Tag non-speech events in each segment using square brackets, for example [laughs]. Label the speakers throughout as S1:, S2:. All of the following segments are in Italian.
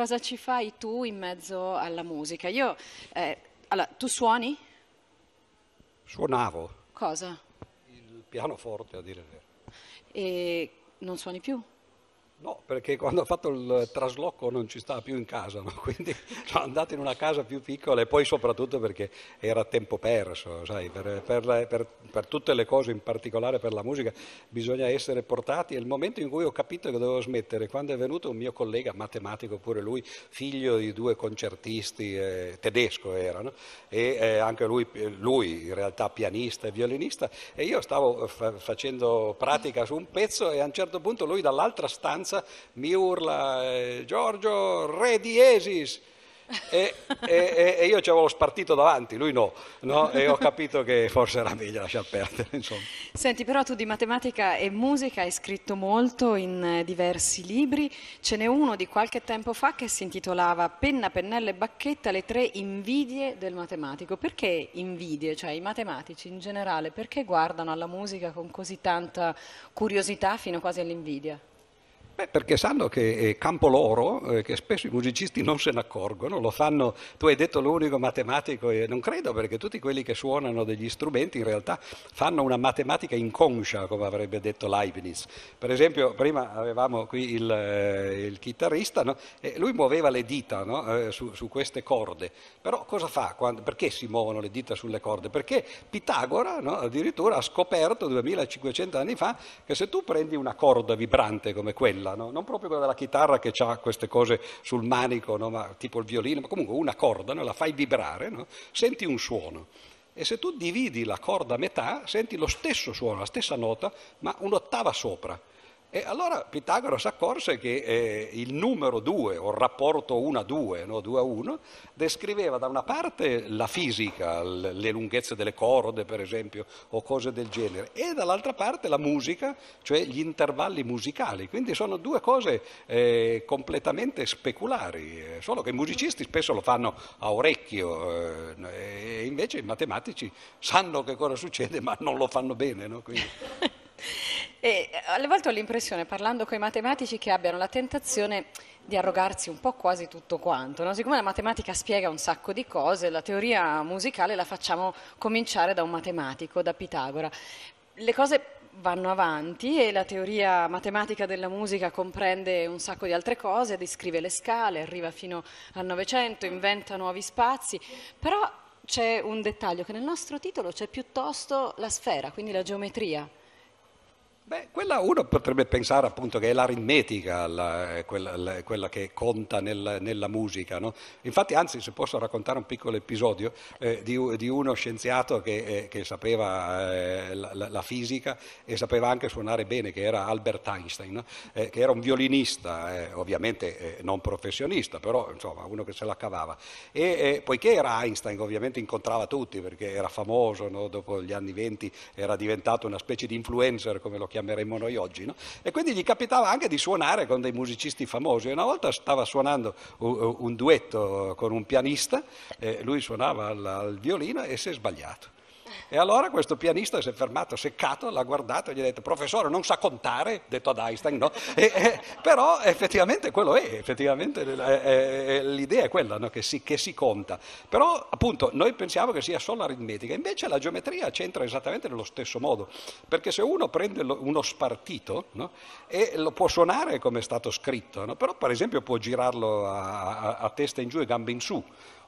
S1: cosa ci fai tu in mezzo alla musica? Io, eh, allora, tu suoni?
S2: Suonavo.
S1: Cosa?
S2: Il pianoforte, a dire il vero.
S1: E non suoni più?
S2: No, perché quando ho fatto il trasloco non ci stava più in casa, no? [laughs] quindi sono andato in una casa più piccola e poi soprattutto perché era tempo perso, sai, per, per, per, per, tutte le cose, in particolare per la musica, bisogna essere portati. E il momento in cui ho capito che dovevo smettere, quando è venuto un mio collega, matematico pure lui, figlio di due concertisti, eh, tedesco era, no? e eh, anche lui, lui, in realtà pianista e violinista, e io stavo fa- facendo pratica su un pezzo e a un certo punto lui dall'altra stanza stanza mi urla eh, Giorgio, re di Esis. E, e, e, io ci avevo spartito davanti, lui no, no, e ho capito che forse era meglio lasciar perdere. Insomma.
S1: Senti, però tu di matematica e musica hai scritto molto in eh, diversi libri, ce n'è uno di qualche tempo fa che si intitolava Penna, pennello e bacchetta, le tre invidie del matematico. Perché invidie, cioè i matematici in generale, perché guardano alla musica con così tanta curiosità fino quasi all'invidia?
S2: Beh, perché sanno che è campo loro, eh, che spesso i musicisti non se ne accorgono, lo fanno, tu hai detto l'unico matematico e non credo perché tutti quelli che suonano degli strumenti in realtà fanno una matematica inconscia, come avrebbe detto Leibniz. Per esempio, prima avevamo qui il, eh, il chitarrista, no? e lui muoveva le dita no? eh, su, su, queste corde, però cosa fa? Quando, perché si muovono le dita sulle corde? Perché Pitagora no? addirittura ha scoperto 2500 anni fa che se tu prendi una corda vibrante come quella, quella, no? non proprio quella della chitarra che ha queste cose sul manico, no? ma, tipo il violino, ma comunque una corda, no? la fai vibrare, senti un suono. E se tu dividi la corda a metà, senti lo stesso suono, la stessa nota, ma un'ottava sopra. E allora Pitagora si accorse che eh, il numero 2, o il rapporto 1 a 2, no? 2 a 1, descriveva da una parte la fisica, le lunghezze delle corde per esempio, o cose del genere, e dall'altra parte la musica, cioè gli intervalli musicali. Quindi sono due cose eh, completamente speculari, eh, solo che i musicisti spesso lo fanno a orecchio, eh, e invece i matematici sanno che cosa succede, ma non lo fanno bene. No? Quindi... [laughs]
S1: E alle volte ho l'impressione, parlando con i matematici, che abbiano la tentazione di arrogarsi un po' quasi tutto quanto. No? Siccome la matematica spiega un sacco di cose, la teoria musicale la facciamo cominciare da un matematico, da Pitagora. Le cose vanno avanti e la teoria matematica della musica comprende un sacco di altre cose, descrive le scale, arriva fino al Novecento, inventa nuovi spazi, però c'è un dettaglio che nel nostro titolo c'è piuttosto la sfera, quindi la geometria.
S2: Beh, quella uno potrebbe pensare appunto che è l'aritmetica la, eh, quella, la, quella, che conta nel, nella musica. No? Infatti, anzi, se posso raccontare un piccolo episodio eh, di, di, uno scienziato che, eh, che sapeva eh, la, la, fisica e sapeva anche suonare bene, che era Albert Einstein, no? Eh, che era un violinista, eh, ovviamente non professionista, però insomma uno che se la cavava. E poiché era Einstein, ovviamente incontrava tutti perché era famoso, no? dopo gli anni venti era diventato una specie di influencer, come lo chiamavano chiameremmo noi oggi, no? e quindi gli capitava anche di suonare con dei musicisti famosi. Una volta stava suonando un, un duetto con un pianista, lui suonava al, al violino e si è sbagliato. E allora questo pianista si è fermato seccato, l'ha guardato e gli ha detto professore non sa contare, detto ad Einstein, no? E, e, però effettivamente quello è, effettivamente l'idea è quella no? che, si, che, si, conta. Però appunto noi pensiamo che sia solo aritmetica, invece la geometria c'entra esattamente nello stesso modo, perché se uno prende lo, uno spartito no? e lo può suonare come è stato scritto, però per esempio può girarlo a, a, a testa in giù e gambe in su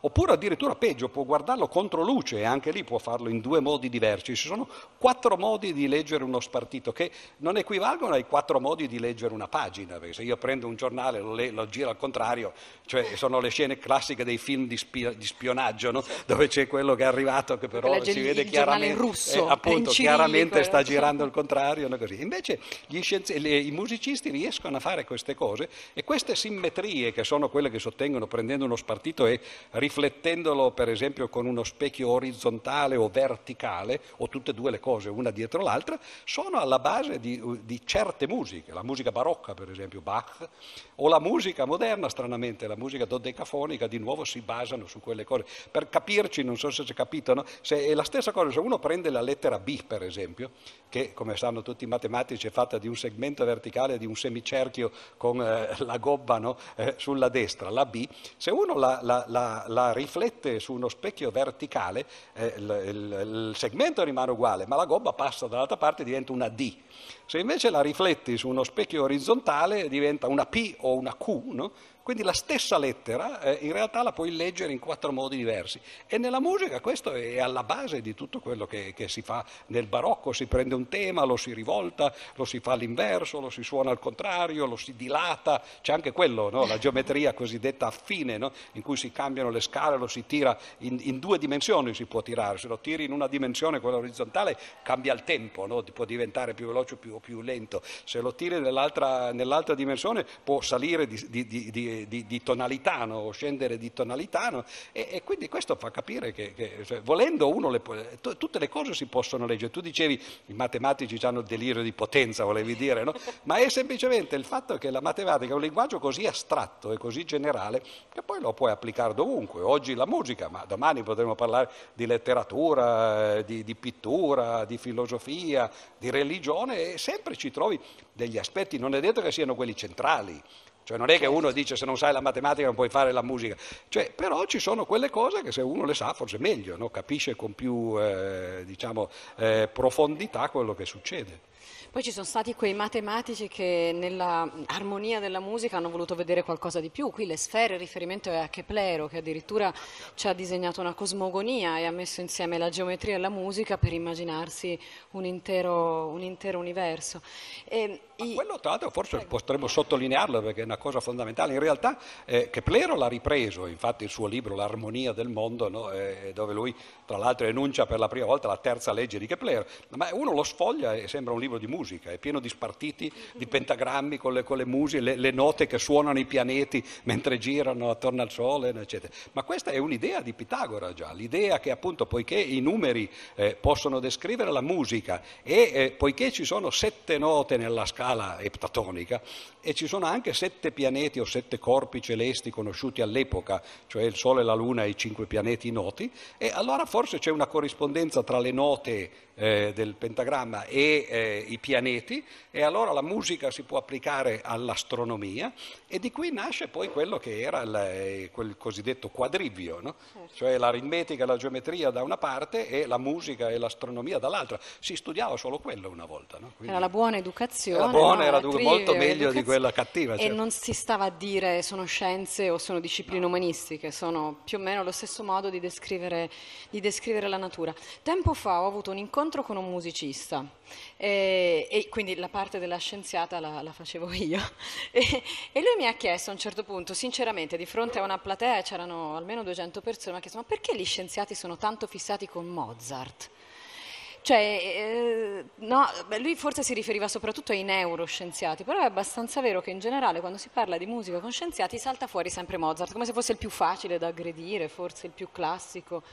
S2: oppure addirittura peggio, può guardarlo contro luce e anche lì può farlo in due modi diversi. Ci sono quattro modi di leggere uno spartito che non equivalgono ai quattro modi di leggere una pagina, perché se io prendo un giornale e lo, lo, giro al contrario, cioè sono le scene classiche dei film di, spi- di spionaggio, no? [laughs] dove c'è quello che è arrivato che però si vede chiaramente,
S1: russo,
S2: eh, appunto, chiaramente sta girando il contrario. No? Invece scienzi- le, i musicisti riescono a fare queste cose e queste simmetrie che sono quelle che si ottengono prendendo uno spartito e riformando riflettendolo per esempio con uno specchio orizzontale o verticale, o tutte e due le cose una dietro l'altra, sono alla base di, di certe musiche, la musica barocca per esempio Bach, o la musica moderna stranamente, la musica dodecafonica, di nuovo si basano su quelle cose. Per capirci, non so se si è capito, no? se è la stessa cosa, se uno prende la lettera B per esempio, che come sanno tutti i matematici è fatta di un segmento verticale di un semicerchio con eh, la gobba no? eh, sulla destra, la B, se uno la, la, la, la riflette su uno specchio verticale, eh, il, il, il segmento rimane uguale, ma la gobba passa dall'altra parte e diventa una D. Se invece la rifletti su uno specchio orizzontale diventa una P o una Q, no? Quindi la stessa lettera eh, in realtà la puoi leggere in quattro modi diversi e nella musica questo è alla base di tutto quello che, che, si fa nel barocco, si prende un tema, lo si rivolta, lo si fa all'inverso, lo si suona al contrario, lo si dilata, c'è anche quello, no? la geometria cosiddetta affine, no? in cui si cambiano le scale, lo si tira in, in, due dimensioni si può tirare, se lo tiri in una dimensione, quella orizzontale, cambia il tempo, no? può diventare più veloce o più, più, lento, se lo tiri nell'altra, nell'altra dimensione può salire di, di, di di, di tonalità no? o scendere di tonalità e, e, quindi questo fa capire che, che cioè, volendo uno le, t- tutte le cose si possono leggere. Tu dicevi i matematici hanno il delirio di potenza, volevi dire, no? [laughs] ma è semplicemente il fatto che la matematica è un linguaggio così astratto e così generale che poi lo puoi applicare dovunque. Oggi la musica, ma domani potremo parlare di letteratura, di, di pittura, di filosofia, di religione e sempre ci trovi degli aspetti, non è detto che siano quelli centrali, cioè non è che uno dice se non sai la matematica non puoi fare la musica, cioè, però ci sono quelle cose che se uno le sa forse meglio, no? capisce con più eh, diciamo, eh, profondità quello che succede.
S1: Poi ci sono stati quei matematici che nella armonia della musica hanno voluto vedere qualcosa di più. Qui le sfere, il riferimento è a Keplero, che addirittura ci ha disegnato una cosmogonia e ha messo insieme la geometria e la musica per immaginarsi un intero, un intero universo.
S2: E i... quello tra l'altro forse Prego. potremmo sottolinearlo perché è una cosa fondamentale. In realtà eh, Keplero l'ha ripreso, infatti il suo libro L'armonia del mondo, no? eh, dove lui tra l'altro enuncia per la prima volta la terza legge di Keplero, ma uno lo sfoglia e sembra un libro di musica musica, è pieno di spartiti, di pentagrammi con le, con le musiche, le, le, note che suonano i pianeti mentre girano attorno al Sole, eccetera. Ma questa è un'idea di Pitagora già, l'idea che appunto poiché i numeri eh, possono descrivere la musica e eh, poiché ci sono sette note nella scala eptatonica e ci sono anche sette pianeti o sette corpi celesti conosciuti all'epoca, cioè il Sole, la Luna e i cinque pianeti noti, e allora forse c'è una corrispondenza tra le note eh, del pentagramma e eh, i pianeti e allora la musica si può applicare all'astronomia e di qui nasce poi quello che era il, eh, quel cosiddetto quadrivio, no? certo. cioè l'aritmetica e la geometria da una parte e la musica e l'astronomia dall'altra. Si studiava solo quello una volta. No?
S1: Era la buona educazione.
S2: Era buona, era trivio, molto meglio di quella cattiva.
S1: Certo. E non si stava a dire sono scienze o sono discipline no. umanistiche, sono più o meno lo stesso modo di descrivere, di descrivere la natura. Tempo fa ho avuto un incontro con un musicista e, e quindi la parte della scienziata la, la facevo [laughs] io e, e, lui mi ha chiesto a un certo punto, sinceramente, di fronte a una platea c'erano almeno 200 persone, mi ha chiesto ma perché gli scienziati sono tanto fissati con Mozart? Cioè, eh, no, lui forse si riferiva soprattutto ai neuroscienziati, però è abbastanza vero che in generale quando si parla di musica con scienziati salta fuori sempre Mozart, come se fosse il più facile da aggredire, forse il più classico.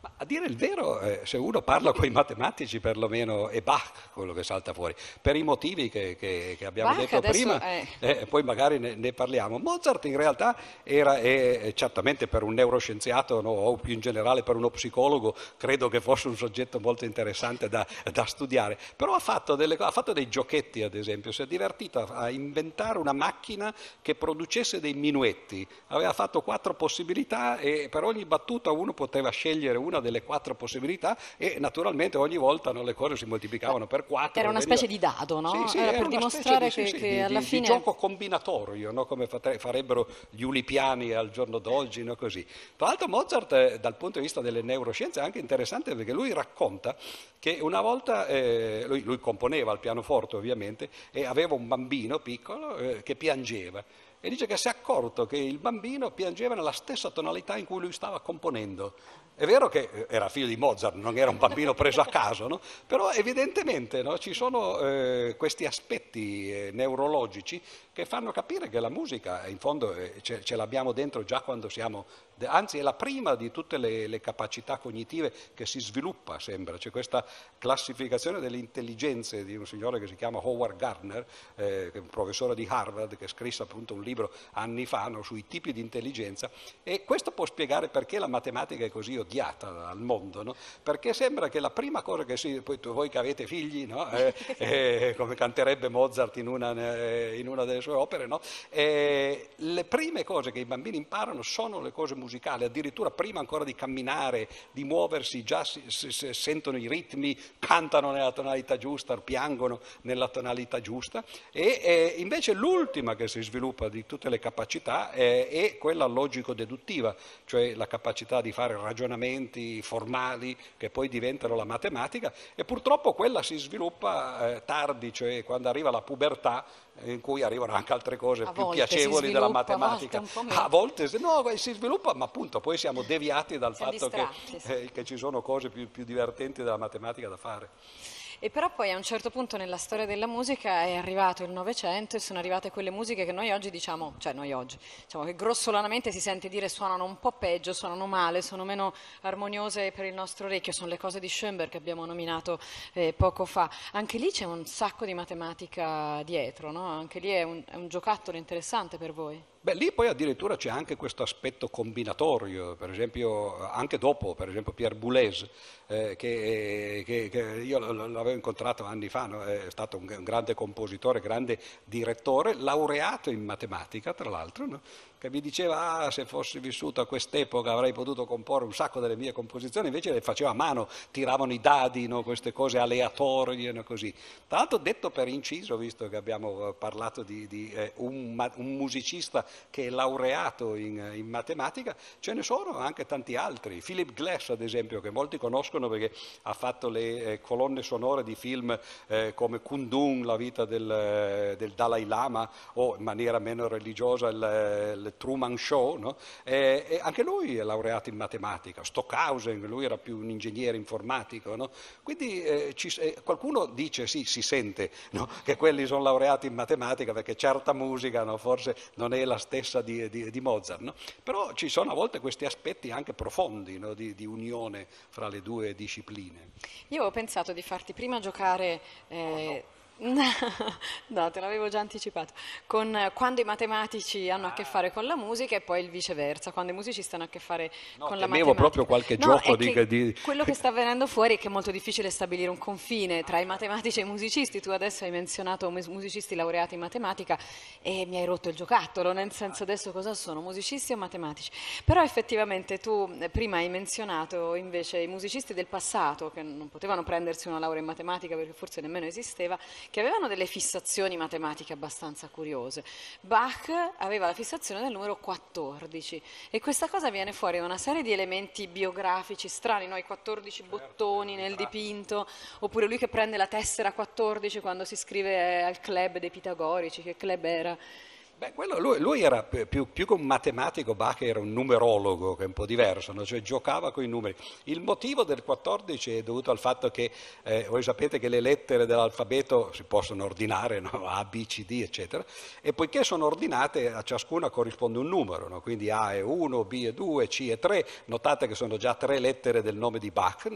S2: Ma a dire il vero, eh, se uno parla con i matematici perlomeno è Bach quello che salta fuori, per i motivi che, che, che abbiamo Bach detto prima, è... eh, poi magari ne, ne, parliamo. Mozart in realtà era, è, certamente per un neuroscienziato no, o più in generale per uno psicologo, credo che fosse un soggetto molto interessante da, da studiare, però ha fatto, delle, ha fatto, dei giochetti ad esempio, si è divertito a, a inventare una macchina che producesse dei minuetti, aveva fatto quattro possibilità e per ogni battuta uno poteva scegliere una delle quattro possibilità e naturalmente ogni volta no, le cose si moltiplicavano per quattro.
S1: Era una specie di dado, no?
S2: Sì, sì,
S1: era, era per dimostrare di, che, sì, che
S2: di,
S1: alla
S2: di,
S1: fine...
S2: Di gioco combinatorio, no? come farebbero gli ulipiani al giorno d'oggi, no? così. Tra l'altro Mozart eh, dal punto di vista delle neuroscienze è anche interessante perché lui racconta che una volta, eh, lui, lui, componeva al pianoforte ovviamente, e aveva un bambino piccolo eh, che piangeva e dice che si è accorto che il bambino piangeva nella stessa tonalità in cui lui stava componendo. È vero che eh, era figlio di Mozart, non era un bambino preso a caso, no? però evidentemente no, ci sono eh, questi aspetti eh, neurologici che fanno capire che la musica, in fondo, eh, ce, ce, l'abbiamo dentro già quando siamo, anzi è la prima di tutte le, le capacità cognitive che si sviluppa, sembra. C'è questa classificazione delle intelligenze di un signore che si chiama Howard Gardner, eh, che è un professore di Harvard, che scrisse appunto un libro anni fa no, sui tipi di intelligenza e questo può spiegare perché la matematica è così odiata al mondo, no? perché sembra che la prima cosa che si, poi voi che avete figli, no? eh, [laughs] eh, come canterebbe Mozart in una, eh, in una delle sue opere, no? le prime cose che i bambini imparano sono le cose musicali, addirittura prima ancora di camminare, di muoversi, già si, si, si sentono i ritmi, cantano nella tonalità giusta, piangono nella tonalità giusta. E eh, invece l'ultima che si sviluppa di tutte le capacità è, è quella logico-deduttiva, cioè la capacità di fare ragionamenti formali che poi diventano la matematica. E purtroppo quella si sviluppa eh, tardi, cioè quando arriva la pubertà in cui arrivano anche altre cose
S1: a
S2: più piacevoli della matematica.
S1: A
S2: volte, a volte no, si sviluppa, ma appunto poi siamo deviati dal siamo fatto che, eh, che, ci sono cose più, più divertenti della matematica da fare.
S1: E però poi a un certo punto nella storia della musica è arrivato il Novecento e sono arrivate quelle musiche che noi oggi diciamo, cioè noi oggi, diciamo che grossolanamente si sente dire suonano un po' peggio, suonano male, sono meno armoniose per il nostro orecchio, sono le cose di Schoenberg che abbiamo nominato eh, poco fa. Anche lì c'è un sacco di matematica dietro, no? Anche lì è un, è un giocattolo interessante per voi.
S2: Beh, lì poi addirittura c'è anche questo aspetto combinatorio, per esempio anche dopo, per esempio Pierre Boulez, eh, che, che, che, io l'avevo incontrato anni fa, no? è stato un, un, grande compositore, grande direttore, laureato in matematica tra l'altro, no? Che mi diceva ah, se fossi vissuto a quest'epoca avrei potuto comporre un sacco delle mie composizioni, invece le faceva a mano, tiravano i dadi, no? queste cose aleatorie, no? così. Tra l'altro detto per inciso, visto che abbiamo parlato di, di eh, un, un, musicista che è laureato in, in, matematica, ce ne sono anche tanti altri. Philip Glass, ad esempio, che molti conoscono perché ha fatto le eh, colonne sonore di film eh, come Kundun, la vita del, eh, del, Dalai Lama, o in maniera meno religiosa il, il Truman Show, no? e, e anche lui è laureato in matematica. Stockhausen, lui era più un ingegnere informatico. No? Quindi eh, ci, eh, qualcuno dice, sì, si sente no? [laughs] che quelli sono laureati in matematica perché certa musica forse non è la stessa di, di, di Mozart. No? Però ci sono a volte questi aspetti anche profondi di, di, unione fra le due discipline.
S1: Io ho pensato di farti prima giocare... Eh, [laughs] no, te l'avevo già anticipato. Con, eh, quando i matematici hanno a che fare con la musica e poi il viceversa, quando i musicisti hanno a che fare no, con la matematica.
S2: proprio qualche no, gioco di, di,
S1: Quello che sta venendo fuori è che è molto difficile stabilire un confine tra i matematici e i musicisti. Tu adesso hai menzionato musicisti laureati in matematica e mi hai rotto il giocattolo, nel senso adesso cosa sono, musicisti o matematici? Però effettivamente tu eh, prima hai menzionato invece i musicisti del passato che non potevano prendersi una laurea in matematica perché forse nemmeno esisteva che avevano delle fissazioni matematiche abbastanza curiose. Bach aveva la fissazione del numero 14 e questa cosa viene fuori da una serie di elementi biografici strani, no? i 14 certo, bottoni nel dipinto, oppure lui che prende la tessera 14 quando si iscrive al club dei pitagorici, che club era?
S2: Beh, lui, lui, era più, più, che un matematico, Bach era un numerologo, che è un po' diverso, no? cioè giocava con i numeri. Il motivo del 14 è dovuto al fatto che eh, voi sapete che le lettere dell'alfabeto si possono ordinare, no? [laughs] A, B, C, D, eccetera, e poiché sono ordinate a ciascuna corrisponde un numero, no? quindi A è 1, B è 2, C è 3, notate che sono già tre lettere del nome di Bach,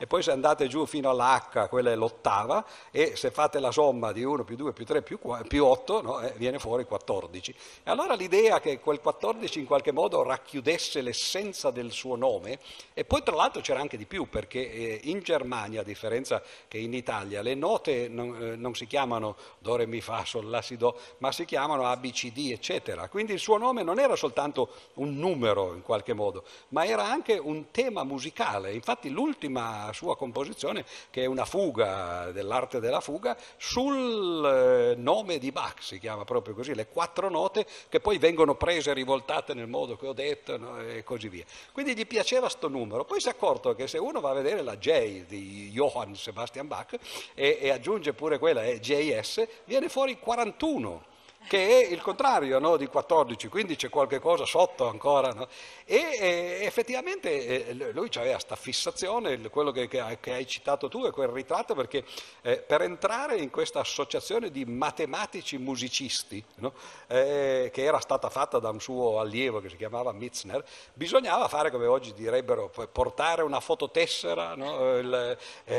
S2: e poi se andate giù fino all'H, quella è l'ottava, e se fate la somma di 1 più 2 più 3 più, 4, più 8, eh, viene fuori 14. 14. E allora l'idea che quel 14 in qualche modo racchiudesse l'essenza del suo nome, e poi tra l'altro c'era anche di più, perché eh, in Germania, a differenza che in Italia, le note non, eh, non si chiamano Do, Re, Mi, Fa, Sol, La, Si, Do, ma si chiamano A, B, C, D, eccetera. Quindi il suo nome non era soltanto un numero in qualche modo, ma era anche un tema musicale. Infatti l'ultima sua composizione, che è una fuga dell'arte della fuga, sul eh, nome di Bach, si chiama proprio così, le quattro quattro note che poi vengono prese e rivoltate nel modo che ho detto no? e così via. Quindi gli piaceva sto numero. Poi si è accorto che se uno va a vedere la J di Johann Sebastian Bach e, e aggiunge pure quella, è JS, viene fuori 41 che è il contrario no, di 14, quindi c'è qualche cosa sotto ancora. No? E, e, effettivamente eh, lui aveva questa fissazione, quello che, che, hai citato tu è quel ritratto, perché eh, per entrare in questa associazione di matematici musicisti, no? eh, che era stata fatta da un suo allievo che si chiamava Mitzner, bisognava fare come oggi direbbero, portare una fototessera, Il, eh,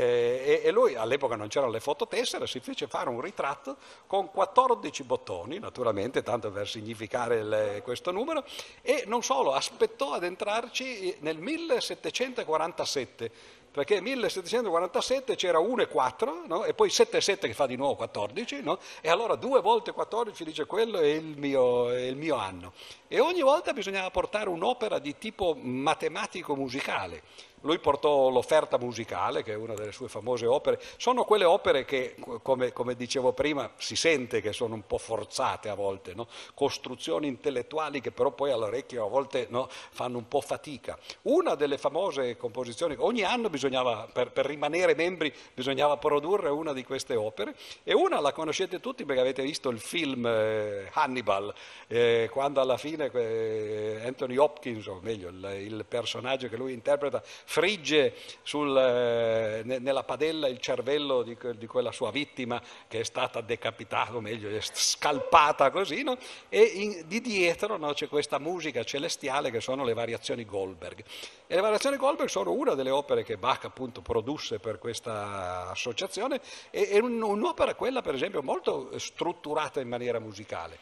S2: e, e lui all'epoca non c'erano le fototessere, si fece fare un ritratto con 14 bottoni naturalmente, tanto per significare il, questo numero, e non solo, aspettò ad entrarci nel 1747 perché nel 1747 c'era 1 e 4 no? e poi 7 e 7 che fa di nuovo 14 no? e allora due volte 14 dice quello è il, mio, è il mio anno e ogni volta bisognava portare un'opera di tipo matematico musicale lui portò l'offerta musicale, che è una delle sue famose opere. Sono quelle opere che, come, come dicevo prima, si sente che sono un po' forzate a volte, no? costruzioni intellettuali che però poi all'orecchio a volte no, fanno un po' fatica. Una delle famose composizioni, ogni anno bisognava, per, per, rimanere membri, bisognava produrre una di queste opere e una la conoscete tutti perché avete visto il film eh, Hannibal, eh, quando alla fine eh, Anthony Hopkins, o meglio il, il personaggio che lui interpreta, frigge sul, eh, nella padella il cervello di, di, quella sua vittima che è stata decapitata, o meglio, è scalpata così, no? e in, di dietro no, c'è questa musica celestiale che sono le variazioni Goldberg. E le variazioni Goldberg sono una delle opere che Bach appunto produsse per questa associazione e è un, un'opera quella per esempio molto strutturata in maniera musicale,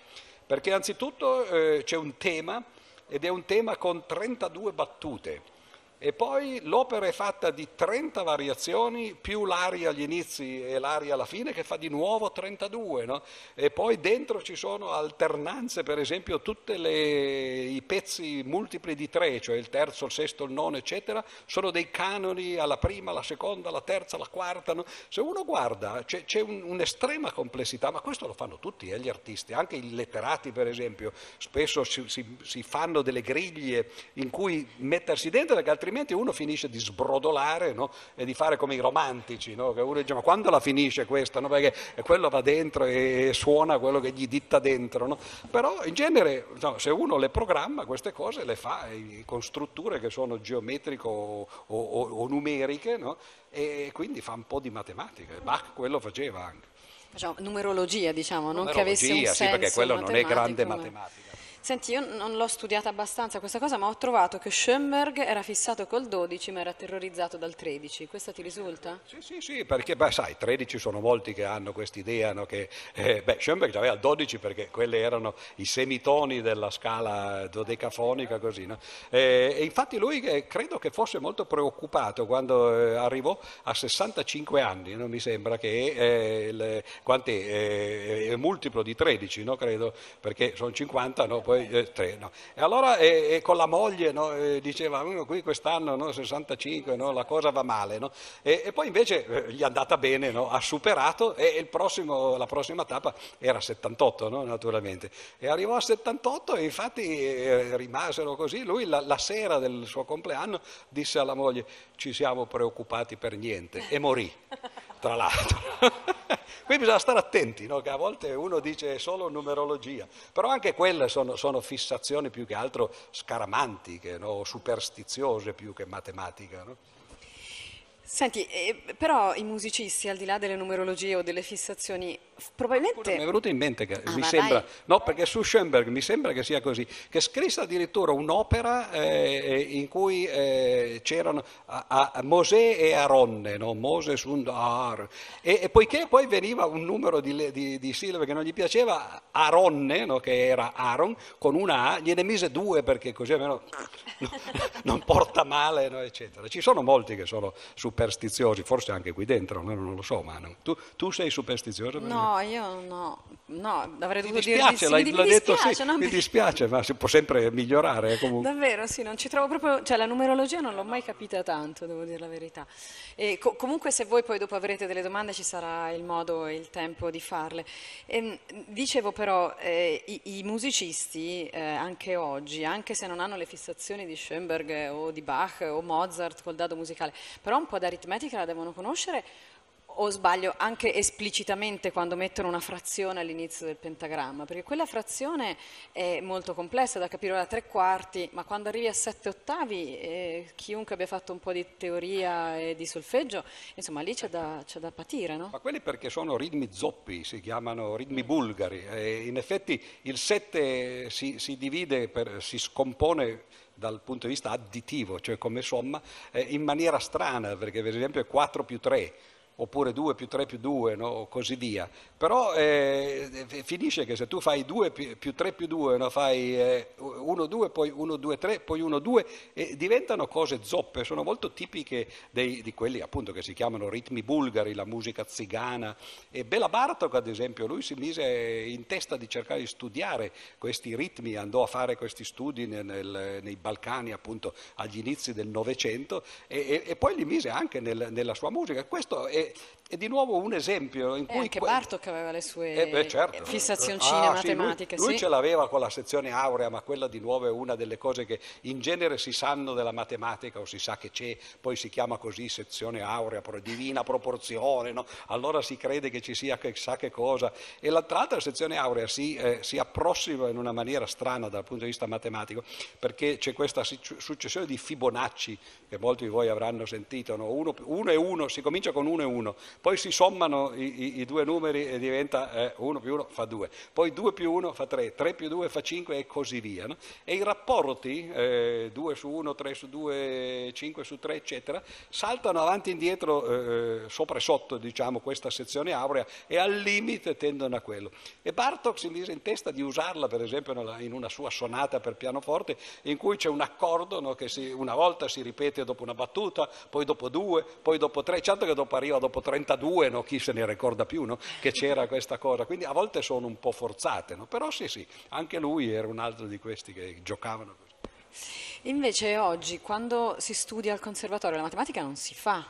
S2: perché anzitutto eh, c'è un tema ed è un tema con 32 battute e poi l'opera è fatta di 30 variazioni più l'aria agli inizi e l'aria alla fine che fa di nuovo 32, no? E poi dentro ci sono alternanze, per esempio tutti i pezzi multipli di tre, cioè il terzo, il sesto, il nono, eccetera, sono dei canoni alla prima, alla seconda, alla terza, alla quarta. No? Se uno guarda c'è, c'è un, un'estrema complessità, ma questo lo fanno tutti eh, gli artisti, anche i letterati per esempio, spesso si, si, si fanno delle griglie in cui mettersi dentro perché altrimenti altrimenti uno finisce di sbrodolare no? e di fare come i romantici, no? che uno dice ma quando la finisce questa? No? Perché quello va dentro e suona quello che gli ditta dentro. Però in genere se uno le programma queste cose le fa con strutture che sono geometriche o, o, o numeriche e quindi fa un po' di matematica. Bach quello faceva anche.
S1: Facciamo numerologia, diciamo, non che avesse un senso
S2: sì, perché quello non è grande matematica.
S1: Senti, io non l'ho studiata abbastanza questa cosa, ma ho trovato che Schoenberg era fissato col 12 ma era terrorizzato dal 13. Questo ti risulta?
S2: Sì, sì, sì, perché beh, sai, 13 sono molti che hanno quest'idea, no, che eh, beh, Schoenberg aveva il 12 perché quelli erano i semitoni della scala dodecafonica, così, no? eh, e infatti lui eh, credo che fosse molto preoccupato quando eh, arrivò a 65 anni, non mi sembra che è, il, è, è multiplo di 13, no, credo, perché sono 50, no, poi poi eh, tre. No. E allora eh, eh, con la moglie no, eh, diceva, qui quest'anno no, 65, la cosa va male. E, e, poi invece eh, gli è andata bene, ha superato e prossimo, la prossima tappa era 78 naturalmente. E arrivò a 78 e infatti eh, rimasero così. Lui la, la sera del suo compleanno disse alla moglie ci siamo preoccupati per niente e morì, [laughs] tra l'altro. [laughs] Qui bisogna stare attenti, no? che a volte uno dice solo numerologia, però anche quelle sono, sono fissazioni più che altro scaramantiche, no? superstiziose più che matematiche. No?
S1: Senti, eh, però i musicisti, al di là delle numerologie o delle fissazioni, probabilmente...
S2: mi è venuto in mente che ah, mi sembra... Dai. No, perché su Schoenberg mi sembra che sia così, che scrisse addirittura un'opera eh, in cui eh, c'erano a, a Mosè e Aronne, no? Moses und Ar. E, e, poiché poi veniva un numero di, di, di sillabe che non gli piaceva, Aronne, no? che era Aaron, con una A, gliene mise due perché così almeno [laughs] non porta male, no? eccetera. Ci sono molti che sono su superstiziosi, forse anche qui dentro, no? non lo so, ma tu, tu, sei superstizioso?
S1: No, io no, no avrei dovuto
S2: dire di
S1: sì. Mi, mi
S2: detto
S1: dispiace,
S2: sì,
S1: no?
S2: mi dispiace, ma si può sempre migliorare eh, comunque.
S1: Davvero, sì, non ci trovo proprio, cioè la numerologia non l'ho mai capita tanto, devo dire la verità. E co- comunque se voi poi dopo avrete delle domande ci sarà il modo e il tempo di farle. E, ehm, dicevo però, eh, i, i, musicisti eh, anche oggi, anche se non hanno le fissazioni di Schoenberg o di Bach o Mozart col dado musicale, però un po' d'aritmetica la devono conoscere o sbaglio, anche esplicitamente quando mettono una frazione all'inizio del pentagramma, perché quella frazione è molto complessa da capire da tre quarti, ma quando arrivi a sette ottavi, eh, chiunque abbia fatto un po' di teoria e di solfeggio, insomma lì c'è da, c'è da patire, no?
S2: Ma quelli perché sono ritmi zoppi, si chiamano ritmi bulgari, e in effetti il sette si, si divide, per, si scompone dal punto di vista additivo, cioè come somma, eh, in maniera strana, perché per esempio è 4 più 3 oppure 2 più 3 più 2, no? così via. Però eh, finisce che se tu fai 2 più 3 più 2, no? fai 1, eh, 2, poi 1, 2, 3, poi 1, 2, e diventano cose zoppe, sono molto tipiche dei, di quelli appunto che si chiamano ritmi bulgari, la musica zigana. E Bela Bartok, ad esempio, lui si mise in testa di cercare di studiare questi ritmi, andò a fare questi studi nel, nel, nei Balcani appunto agli inizi del Novecento e, e, e, poi li mise anche nel, nella sua musica. Questo è it. È di nuovo un esempio in cui...
S1: anche Bartok aveva le sue
S2: eh beh, certo.
S1: fissazioncine ah, matematiche.
S2: Sì, lui, lui
S1: sì.
S2: ce l'aveva con la sezione aurea, ma quella di nuovo è una delle cose che in genere si sanno della matematica o si sa che c'è, poi si chiama così sezione aurea, divina proporzione, no? allora si crede che ci sia chissà che cosa. E l'altra sezione aurea si, eh, si approssima in una maniera strana dal punto di vista matematico, perché c'è questa successione di Fibonacci che molti di voi avranno sentito, no? uno, uno e uno, si comincia con uno e uno, poi si sommano i, i, i due numeri e diventa 1 eh, più 1 fa 2, poi 2 più 1 fa 3, 3 più 2 fa 5 e così via. No? E i rapporti, eh, 2 su 1, 3 su 2, 5 su 3, eccetera, saltano avanti e indietro, eh, sopra e sotto, diciamo, questa sezione aurea e al limite tendono a quello. E Bartok si mise in testa di usarla, per esempio, in una sua sonata per pianoforte, in cui c'è un accordo no, che si, una volta si ripete dopo una battuta, poi dopo due, poi dopo tre, certo che dopo arriva dopo 32, no? chi se ne ricorda più no? che c'era questa cosa, quindi a volte sono un po' forzate, no? però sì sì, anche lui era un altro di questi che giocavano così.
S1: Invece oggi quando si studia al conservatorio la matematica non si fa,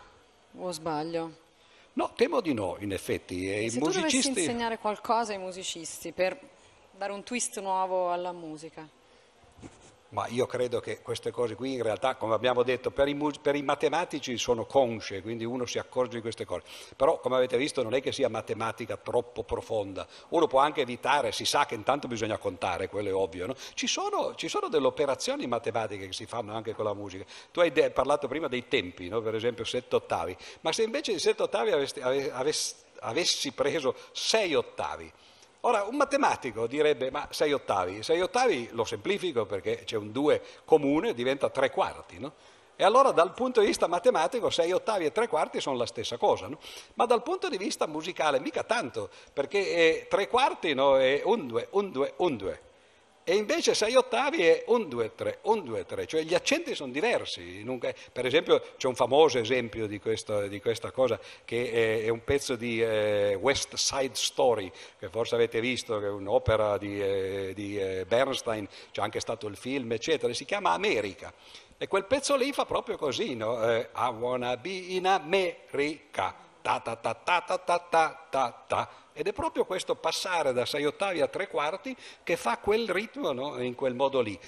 S1: o sbaglio?
S2: No, temo di no, in effetti.
S1: E se musicisti... tu dovessi insegnare qualcosa ai musicisti per dare un twist nuovo alla musica,
S2: ma io credo che queste cose qui in realtà, come abbiamo detto, per i, per i, matematici sono consce, quindi uno si accorge di queste cose. Però, come avete visto, non è che sia matematica troppo profonda. Uno può anche evitare, si sa che intanto bisogna contare, quello è ovvio. No? Ci, sono, ci, sono, delle operazioni matematiche che si fanno anche con la musica. Tu hai de- parlato prima dei tempi, no? per esempio sette ottavi. Ma se invece di sette ottavi avessi, avessi, avessi preso sei ottavi, Ora, un matematico direbbe, ma sei ottavi, sei ottavi lo semplifico perché c'è un 2 comune, diventa tre quarti, no? E allora dal punto di vista matematico sei ottavi e tre quarti sono la stessa cosa, no? Ma dal punto di vista musicale mica tanto, perché tre quarti no, è un due, un due, un due. E invece 6 ottavi è un 2 3, un 2 3, cioè gli accenti sono diversi. Per esempio c'è un famoso esempio di, questo, di questa cosa che è, un pezzo di eh, West Side Story, che forse avete visto, che è un'opera di, eh, di eh, Bernstein, c'è anche stato il film, eccetera, si chiama America. E quel pezzo lì fa proprio così, no? I wanna be in America, ta ta ta ta ta ta ta ta ta. Ed è proprio questo passare da sei ottavi a tre quarti che fa quel ritmo no? in quel modo lì.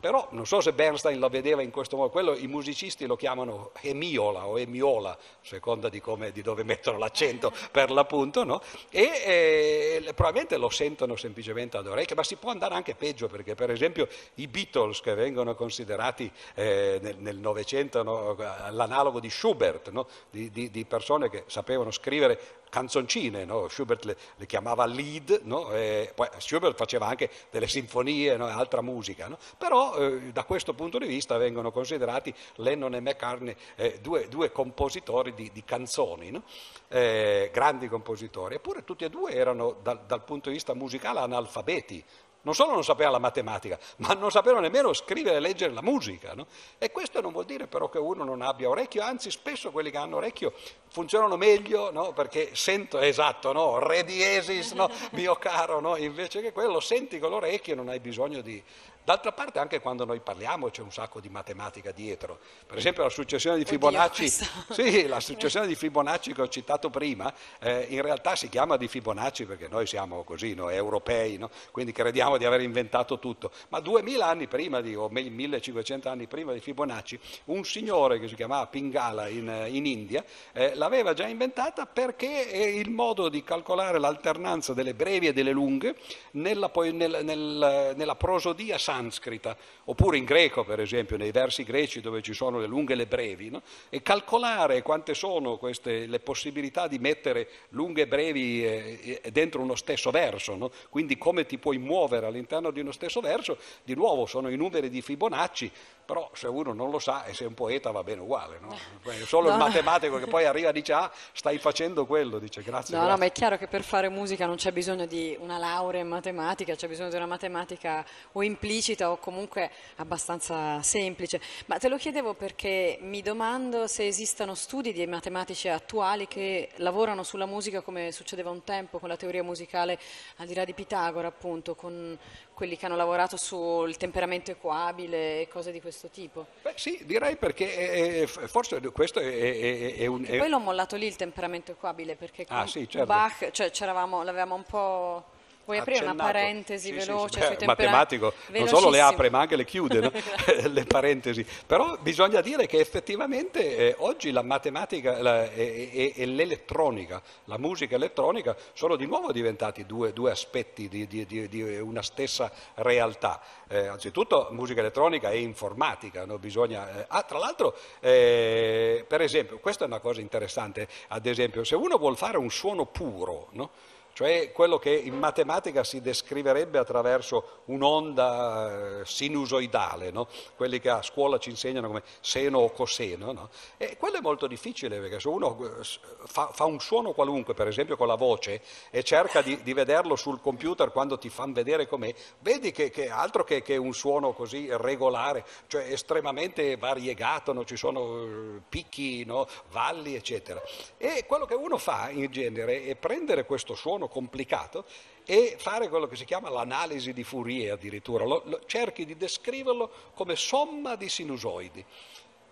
S2: Però non so se Bernstein lo vedeva in questo modo, quello i musicisti lo chiamano emiola o emiola, a seconda di, come, di, dove mettono l'accento [laughs] per l'appunto, no? e eh, probabilmente lo sentono semplicemente ad orecchie, ma si può andare anche peggio perché per esempio i Beatles che vengono considerati eh, nel Novecento no? l'analogo di Schubert, no? di, di, di, persone che sapevano scrivere canzoncine, no? Schubert le, le, chiamava lead, no? poi Schubert faceva anche delle sinfonie, no? altra musica, però eh, da questo punto di vista vengono considerati Lennon e McCartney eh, due, due, compositori di, di canzoni, eh, grandi compositori, eppure tutti e due erano dal, dal punto di vista musicale analfabeti, non solo non sapeva la matematica, ma non sapevano nemmeno scrivere e leggere la musica. No? E questo non vuol dire però che uno non abbia orecchio, anzi spesso quelli che hanno orecchio funzionano meglio no? perché sento, esatto, no? re diesis, no? [laughs] mio caro, no? invece che quello senti con l'orecchio e non hai bisogno di, D'altra parte anche quando noi parliamo c'è un sacco di matematica dietro. Per esempio la successione di Fibonacci, Oddio, [laughs] sì, la successione di Fibonacci che ho citato prima, eh, in realtà si chiama di Fibonacci perché noi siamo così, no, europei, no? quindi crediamo di aver inventato tutto. Ma 2000 anni prima, di, o 1500 anni prima di Fibonacci, un signore che si chiamava Pingala in, in India eh, l'aveva già inventata perché è il modo di calcolare l'alternanza delle brevi e delle lunghe nella, poi, nel, nel, nella prosodia sana sanscrita, oppure in greco per esempio, nei versi greci dove ci sono le lunghe e le brevi, no? e calcolare quante sono queste, le possibilità di mettere lunghe e brevi eh, eh, dentro uno stesso verso, no? quindi come ti puoi muovere all'interno di uno stesso verso, di nuovo sono i numeri di Fibonacci, però se uno non lo sa e sei un poeta va bene uguale, no? solo no. il matematico che poi arriva e dice ah stai facendo quello, dice grazie.
S1: No,
S2: grazie.
S1: no, ma è chiaro che per fare musica non c'è bisogno di una laurea in matematica, c'è bisogno di una matematica o implicita o comunque abbastanza semplice. Ma te lo chiedevo perché mi domando se esistano studi di matematici attuali che lavorano sulla musica come succedeva un tempo con la teoria musicale al di là di Pitagora appunto, con quelli che hanno lavorato sul temperamento equabile e cose di questo tipo?
S2: Beh, sì, direi perché è, è, forse questo è, è un...
S1: Poi l'ho mollato lì il temperamento equabile perché con ah, sì, certo. Bach cioè, l'avevamo un po' Vuoi aprire una parentesi sì, veloce
S2: sì, sì. Beh, matematico non solo le apre ma anche le chiude, no? [laughs] [laughs] le parentesi. Però bisogna dire che effettivamente eh, oggi la matematica la, e, e, e, l'elettronica, la musica elettronica sono di nuovo diventati due, due aspetti di, di, di, di, una stessa realtà. Eh, anzitutto musica elettronica e informatica, no? Bisogna, eh, ah, tra l'altro, eh, per esempio, questa è una cosa interessante, ad esempio, se uno vuole fare un suono puro, no? Cioè quello che in matematica si descriverebbe attraverso un'onda eh, sinusoidale, no? quelli che a scuola ci insegnano come seno o coseno. No? E quello è molto difficile perché se uno eh, fa, fa, un suono qualunque, per esempio con la voce, e cerca di, di vederlo sul computer quando ti fanno vedere com'è, vedi che, che altro che, che, un suono così regolare, cioè estremamente variegato, no? ci sono eh, picchi, valli, eccetera. E quello che uno fa in genere è prendere questo suono complicato e fare quello che si chiama l'analisi di Fourier addirittura, lo, lo, cerchi di descriverlo come somma di sinusoidi.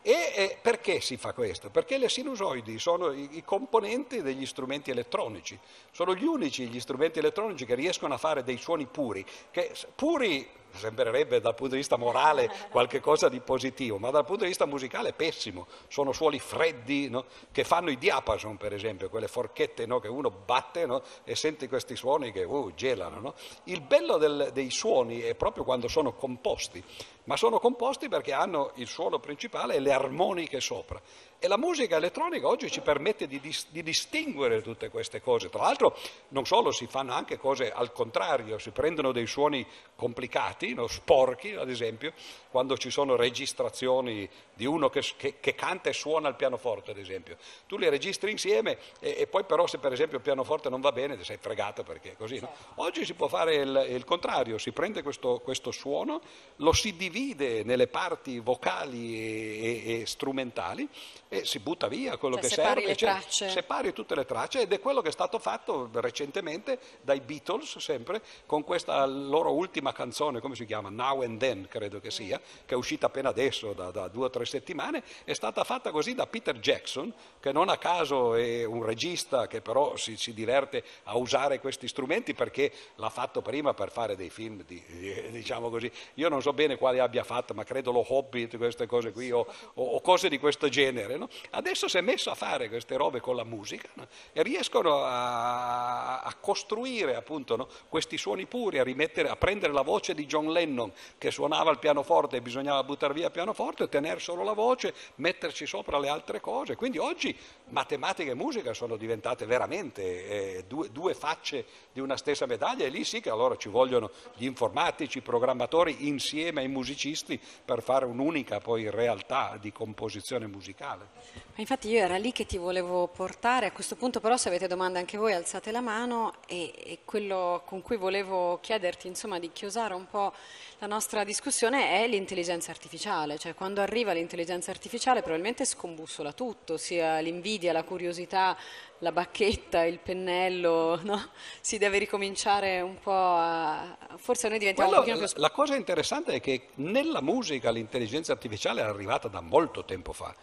S2: E eh, perché si fa questo? Perché le sinusoidi sono i, i, componenti degli strumenti elettronici, sono gli unici gli strumenti elettronici che riescono a fare dei suoni puri, che puri sembrerebbe dal punto di vista morale qualcosa di positivo, ma dal punto di vista musicale è pessimo. Sono suoni freddi no? che fanno i diapason, per esempio, quelle forchette no? che uno batte no? e sente questi suoni che uh, gelano. Il bello del, dei suoni è proprio quando sono composti, ma sono composti perché hanno il suono principale e le armoniche sopra. E la musica elettronica oggi ci permette di, di, distinguere tutte queste cose. Tra l'altro non solo si fanno anche cose al contrario, si prendono dei suoni complicati, no? sporchi ad esempio, quando ci sono registrazioni di uno che, che, che, canta e suona il pianoforte ad esempio. Tu li registri insieme e, e, poi però se per esempio il pianoforte non va bene ti sei fregato perché è così. No? Oggi si può fare il, il contrario, si prende questo, questo, suono, lo si divide nelle parti vocali e, e, strumentali e si butta via quello
S1: cioè,
S2: che
S1: separi
S2: serve.
S1: Cioè, tracce.
S2: Separi tutte le tracce ed è quello che è stato fatto recentemente dai Beatles, sempre, con questa loro ultima canzone, come si chiama? Now and Then, credo che sia, che è uscita appena adesso, da, da due o tre settimane, è stata fatta così da Peter Jackson, che non a caso è un regista che però si, si diverte a usare questi strumenti perché l'ha fatto prima per fare dei film, di, diciamo così. Io non so bene quali abbia fatto, ma credo lo Hobbit, queste cose qui, o, o, cose di questo genere no? adesso si è messo a fare queste robe con la musica no? e riescono a, a costruire appunto no? questi suoni puri, a, a, prendere la voce di John Lennon che suonava il pianoforte e bisognava buttare via il pianoforte, tenere solo la voce, metterci sopra le altre cose. Quindi oggi matematica e musica sono diventate veramente eh, due, due facce di una stessa medaglia e lì sì che allora ci vogliono gli informatici, i programmatori insieme ai musicisti per fare un'unica poi realtà di composizione musicale.
S1: Infatti io era lì che ti volevo portare, a questo punto però se avete domande anche voi alzate la mano e, e quello con cui volevo chiederti insomma di chiosare un po' la nostra discussione è l'intelligenza artificiale, cioè quando arriva l'intelligenza artificiale probabilmente scombussola tutto, sia l'invidia, la curiosità, la bacchetta, il pennello, [laughs] no? si deve ricominciare un po' a... forse noi diventiamo
S2: Quello,
S1: un pochino più...
S2: La cosa interessante è che nella musica l'intelligenza artificiale è arrivata da molto tempo fa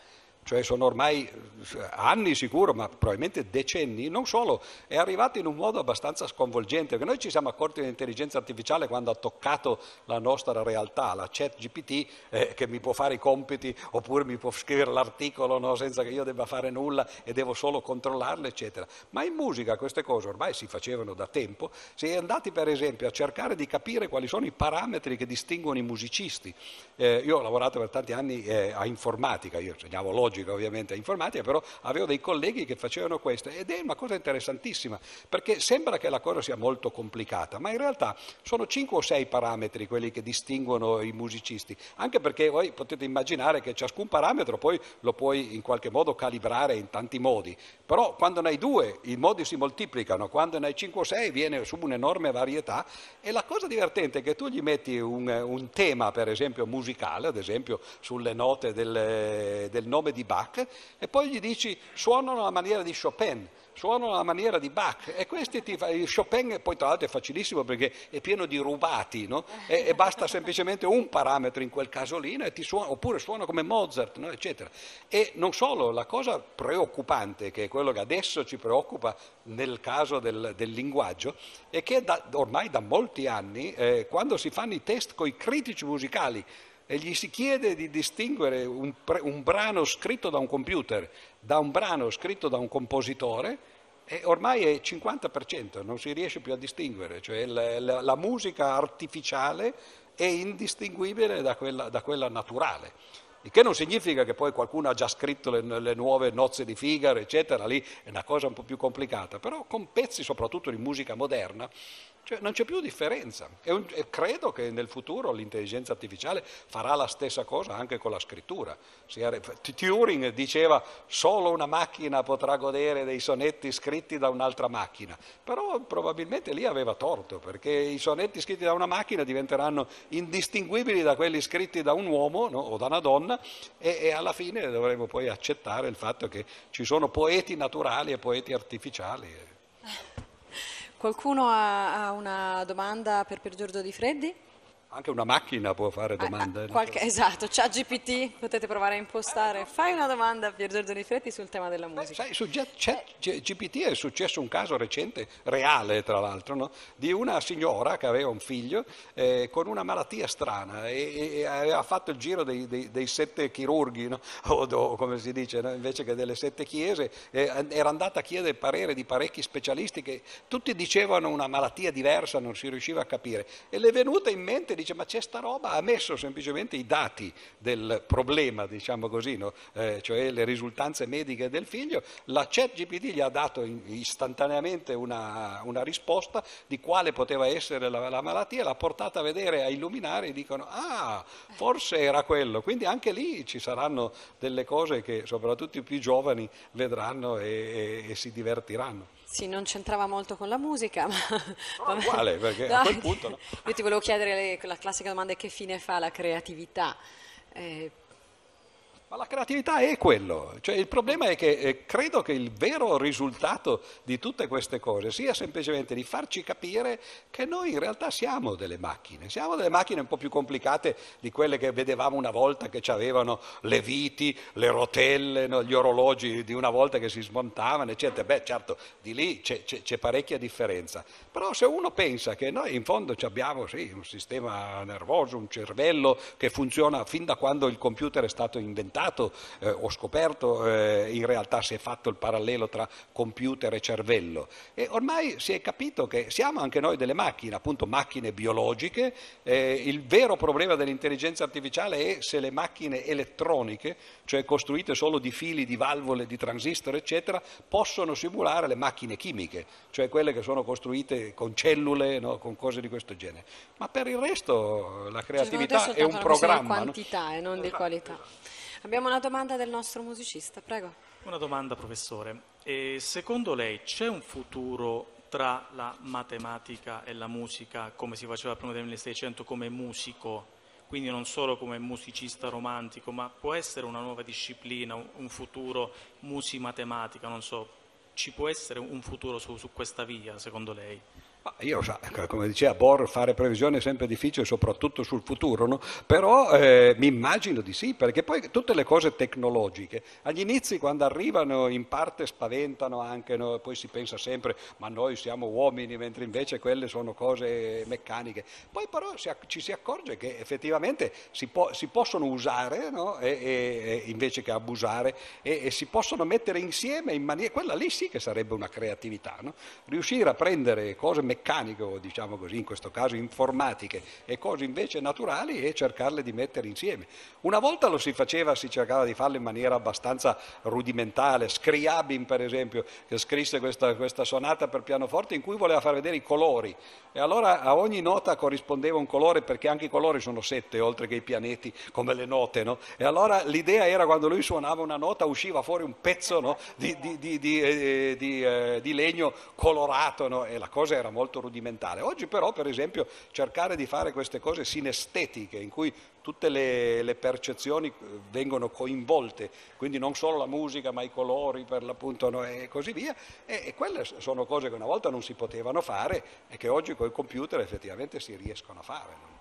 S2: cioè sono ormai eh, anni sicuro, ma probabilmente decenni, non solo, è arrivato in un modo abbastanza sconvolgente, perché noi ci siamo accorti dell'intelligenza artificiale quando ha toccato la nostra realtà, la chat GPT eh, che mi può fare i compiti oppure mi può scrivere l'articolo no, senza che io debba fare nulla e devo solo controllarle, eccetera. Ma in musica queste cose ormai si facevano da tempo, si è andati per esempio a cercare di capire quali sono i parametri che distinguono i musicisti. Eh, io ho lavorato per tanti anni eh, a informatica, io insegnavo logica, logica ovviamente, informatica, però avevo dei colleghi che facevano questo. Ed è una cosa interessantissima perché sembra che la cosa sia molto complicata, ma in realtà sono 5 o 6 parametri quelli che distinguono i musicisti, anche perché voi potete immaginare che ciascun parametro poi lo puoi in qualche modo calibrare in tanti modi, però quando ne hai due i modi si moltiplicano, quando ne hai 5 o 6 viene su un'enorme varietà. E la cosa divertente è che tu gli metti un, un tema per esempio musicale, ad esempio sulle note del, del nome di Bach e poi gli dici suonano alla maniera di Chopin, suonano alla maniera di Bach e questi ti fa, Chopin poi tra l'altro è facilissimo perché è pieno di rubati no? e, e, basta semplicemente un parametro in quel caso lì no? suona, oppure suona come Mozart no? eccetera e non solo la cosa preoccupante che è quello che adesso ci preoccupa nel caso del, del linguaggio è che da, ormai da molti anni eh, quando si fanno i test con i critici musicali e gli si chiede di distinguere un, un, brano scritto da un computer da un brano scritto da un compositore e ormai è 50%, non si riesce più a distinguere, cioè la, la, la musica artificiale è indistinguibile da quella, da quella naturale. Il che non significa che poi qualcuno ha già scritto le, le, nuove nozze di Figaro, eccetera, lì è una cosa un po' più complicata, però con pezzi soprattutto di musica moderna cioè, non c'è più differenza e, un, e, credo che nel futuro l'intelligenza artificiale farà la stessa cosa anche con la scrittura. Turing diceva solo una macchina potrà godere dei sonetti scritti da un'altra macchina, però probabilmente lì aveva torto perché i sonetti scritti da una macchina diventeranno indistinguibili da quelli scritti da un uomo no, o da una donna e, e alla fine dovremo poi accettare il fatto che ci sono poeti naturali e poeti artificiali.
S1: Qualcuno ha, ha una domanda per Pier Giorgio Di Freddi?
S2: Anche una macchina può fare domande.
S1: Ah, qualche, esatto, c'ha GPT, potete provare a impostare. Fai una domanda a Pier Giorgio Rifletti sul tema della musica.
S2: Beh, sai, su GPT è successo un caso recente, reale tra l'altro, no? di una signora che aveva un figlio eh, con una malattia strana e, e, aveva fatto il giro dei, dei, dei sette chirurghi, no? [laughs] o, o, come si dice, no? invece che delle sette chiese, eh, era andata a chiedere il parere di parecchi specialisti che tutti dicevano una malattia diversa, non si riusciva a capire. E le è venuta in mente dice ma c'è sta roba, ha messo semplicemente i dati del problema, diciamo così, no? eh, cioè le risultanze mediche del figlio, la chat GPT gli ha dato istantaneamente una, una risposta di quale poteva essere la, la, malattia, l'ha portata a vedere, a illuminare e dicono ah, forse era quello, quindi anche lì ci saranno delle cose che soprattutto i più giovani vedranno e, e, e si divertiranno.
S1: Sì, non c'entrava molto con la musica, ma...
S2: No, uguale, perché no, a quel punto... No.
S1: Io ti volevo chiedere la classica domanda, che fine fa la creatività? Eh,
S2: ma la creatività è quello, cioè, il problema è che eh, credo che il vero risultato di tutte queste cose sia semplicemente di farci capire che noi in realtà siamo delle macchine, siamo delle macchine un po' più complicate di quelle che vedevamo una volta che avevano le viti, le rotelle, no, gli orologi di una volta che si smontavano, eccetera. Beh, certo, di lì c'è, c'è, c'è parecchia differenza, però se uno pensa che noi in fondo abbiamo sì, un sistema nervoso, un cervello che funziona fin da quando il computer è stato inventato, studiato, eh, ho scoperto, eh, in realtà si è fatto il parallelo tra computer e cervello e ormai si è capito che siamo anche noi delle macchine, appunto macchine biologiche, eh, il vero problema dell'intelligenza artificiale è se le macchine elettroniche, cioè costruite solo di fili, di valvole, di transistor, eccetera, possono simulare le macchine chimiche, cioè quelle che sono costruite con cellule, no, con cose di questo genere. Ma per il resto la creatività è un programma. Di
S1: quantità no? e non di esatto, qualità. Abbiamo una domanda del nostro musicista, prego.
S3: Una domanda, professore. E secondo lei c'è un futuro tra la matematica e la musica come si faceva prima del 1600 come musico, quindi non solo come musicista romantico, ma può essere una nuova disciplina, un futuro musi-matematica, non so, ci può essere un futuro su, su questa via secondo lei?
S2: Io, come diceva Bor, fare previsioni è sempre difficile, soprattutto sul futuro, no? però eh, mi immagino di sì, perché poi tutte le cose tecnologiche, agli inizi quando arrivano in parte spaventano anche, no? poi si pensa sempre, ma noi siamo uomini, mentre invece quelle sono cose meccaniche. Poi però si, ci si accorge che effettivamente si, po- si possono usare no? e, e, invece che abusare e, e, si possono mettere insieme in maniera, quella lì sì che sarebbe una creatività, riuscire a prendere cose meccaniche meccaniche o diciamo così in questo caso informatiche e cose invece naturali e cercarle di mettere insieme. Una volta lo si faceva, si cercava di farlo in maniera abbastanza rudimentale, Scriabin per esempio che scrisse questa, questa sonata per pianoforte in cui voleva far vedere i colori e allora a ogni nota corrispondeva un colore perché anche i colori sono sette oltre che i pianeti come le note no? e allora l'idea era quando lui suonava una nota usciva fuori un pezzo no? di, di, di, eh, eh, di, legno colorato no? e la cosa era molto molto rudimentale. Oggi però, per esempio, cercare di fare queste cose sinestetiche, in cui tutte le, le, percezioni eh, vengono coinvolte, quindi non solo la musica ma i colori per l'appunto no, e così via, e, e, quelle sono cose che una volta non si potevano fare e che oggi con i computer effettivamente si riescono a fare.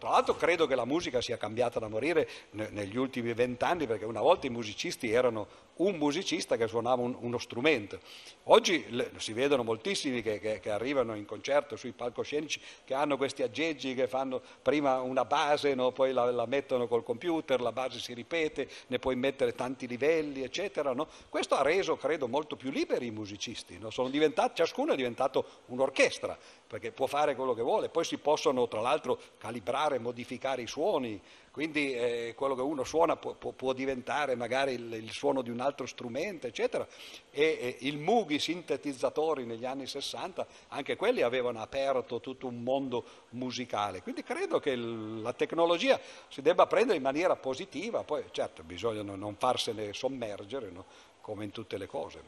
S2: Tra l'altro credo che la musica sia cambiata da morire negli ultimi vent'anni perché una volta i musicisti erano un musicista che suonava un, uno strumento. Oggi le, si vedono moltissimi che, che, che, arrivano in concerto sui palcoscenici che hanno questi aggeggi che fanno prima una base, no? poi la, la, mettono col computer, la base si ripete, ne puoi mettere tanti livelli, eccetera. No? Questo ha reso, credo, molto più liberi i musicisti. No? ciascuno è diventato un'orchestra perché può fare quello che vuole, poi si possono tra l'altro calibrare, modificare i suoni, quindi eh, quello che uno suona può, può, può diventare magari il, il, suono di un altro strumento, eccetera. E, e il Moog, i sintetizzatori negli anni 60, anche quelli avevano aperto tutto un mondo musicale. Quindi credo che il, la tecnologia si debba prendere in maniera positiva, poi certo bisogna non farsene sommergere, no? come in tutte le cose.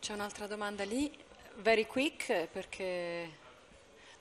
S1: C'è un'altra domanda lì, very quick, perché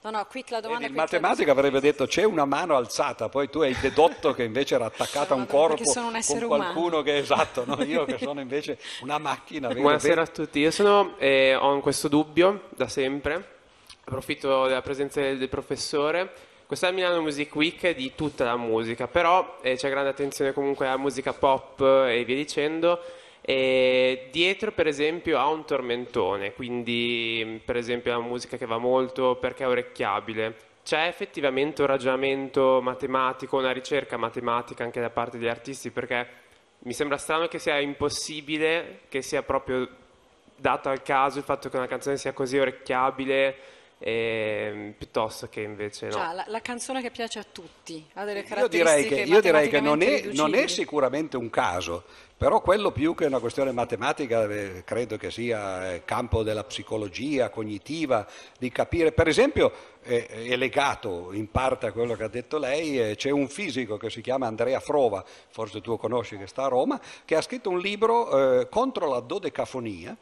S1: No, no, quick la domanda.
S2: in matematica avrebbe detto c'è una mano alzata, poi tu hai dedotto che invece era attaccata a un corpo
S1: un
S2: con qualcuno umano. che è esatto, no? io che sono invece una macchina.
S4: Buonasera a tutti, io sono, eh, ho questo dubbio da sempre, approfitto della presenza del, del professore. Questa Milano Music Week è di tutta la musica, però eh, c'è grande attenzione comunque alla musica pop e via dicendo e dietro per esempio ha un tormentone, quindi per esempio la musica che va molto perché è orecchiabile. C'è effettivamente un ragionamento matematico, una ricerca matematica anche da parte degli artisti perché mi sembra strano che sia impossibile, che sia proprio dato al caso il fatto che una canzone sia così orecchiabile eh, piuttosto che invece no.
S1: Cioè, la, la, canzone che piace a tutti ha delle
S2: caratteristiche Io direi che, io direi che non, è, non, è, sicuramente un caso, però quello più che una questione matematica eh, credo che sia eh, campo della psicologia cognitiva, di capire, per esempio è, legato in parte a quello che ha detto lei, eh, c'è un fisico che si chiama Andrea Frova, forse tu lo conosci che sta a Roma, che ha scritto un libro contro la dodecafonia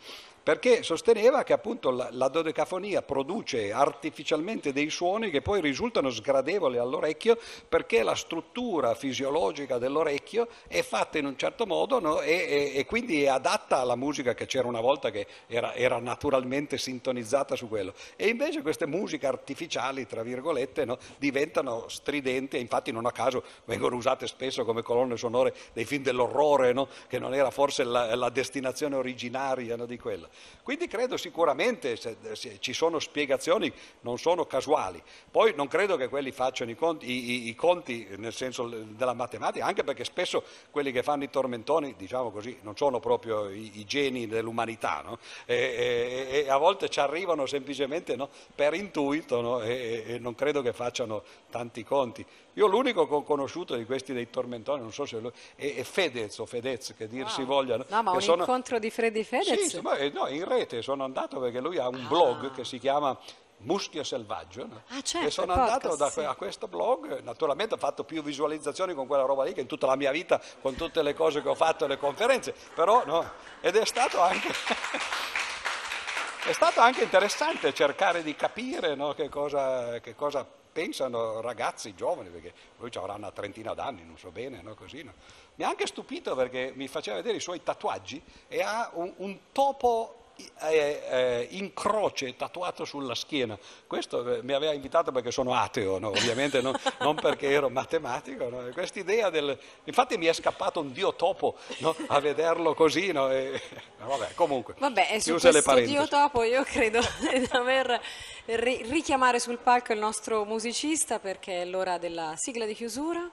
S2: perché sosteneva che appunto la, dodecafonia produce artificialmente dei suoni che poi risultano sgradevoli all'orecchio perché la struttura fisiologica dell'orecchio è fatta in un certo modo no? e, e, e, quindi è adatta alla musica che c'era una volta che era, era naturalmente sintonizzata su quello. E invece queste musiche artificiali, tra virgolette, no? diventano stridenti e infatti non a caso vengono usate spesso come colonne sonore dei film dell'orrore, no? che non era forse la, la destinazione originaria di quello. Quindi credo sicuramente se, se ci sono spiegazioni, non sono casuali. Poi non credo che quelli facciano i conti, i, i conti, nel senso della matematica, anche perché spesso quelli che fanno i tormentoni, diciamo così, non sono proprio i, i geni dell'umanità, no? e, e, e, a volte ci arrivano semplicemente no? per intuito no? e, e non credo che facciano tanti conti. Io l'unico che ho conosciuto di questi dei tormentoni, non so se lo, è, è Fedez o Fedez, che dir wow. si voglia.
S1: No, ma un sono... incontro di Freddy Fedez?
S2: Sì, ma, eh, no, in rete sono andato perché lui ha un ah. blog che si chiama Muschio Selvaggio no?
S1: ah, certo,
S2: e sono
S1: podcast,
S2: andato da,
S1: sì.
S2: a questo blog, naturalmente ho fatto più visualizzazioni con quella roba lì che in tutta la mia vita, con tutte le cose che ho fatto e le conferenze, però no, ed è stato anche... [laughs] è stato anche interessante cercare di capire no, che, cosa, che, cosa, pensano ragazzi giovani, perché lui avrà una trentina d'anni, non so bene, no, così, no. Mi ha anche stupito perché mi faceva vedere i suoi tatuaggi e ha un, un topo eh, eh, in croce tatuato sulla schiena. Questo eh, mi aveva invitato perché sono ateo, no? ovviamente non, [laughs] non, perché ero matematico. No? Quest'idea del... Infatti mi è scappato un dio topo no? a vederlo così. E... Vabbè, comunque.
S1: Vabbè, e su questo dio topo io credo di dover richiamare sul palco il nostro musicista perché è l'ora della sigla di chiusura.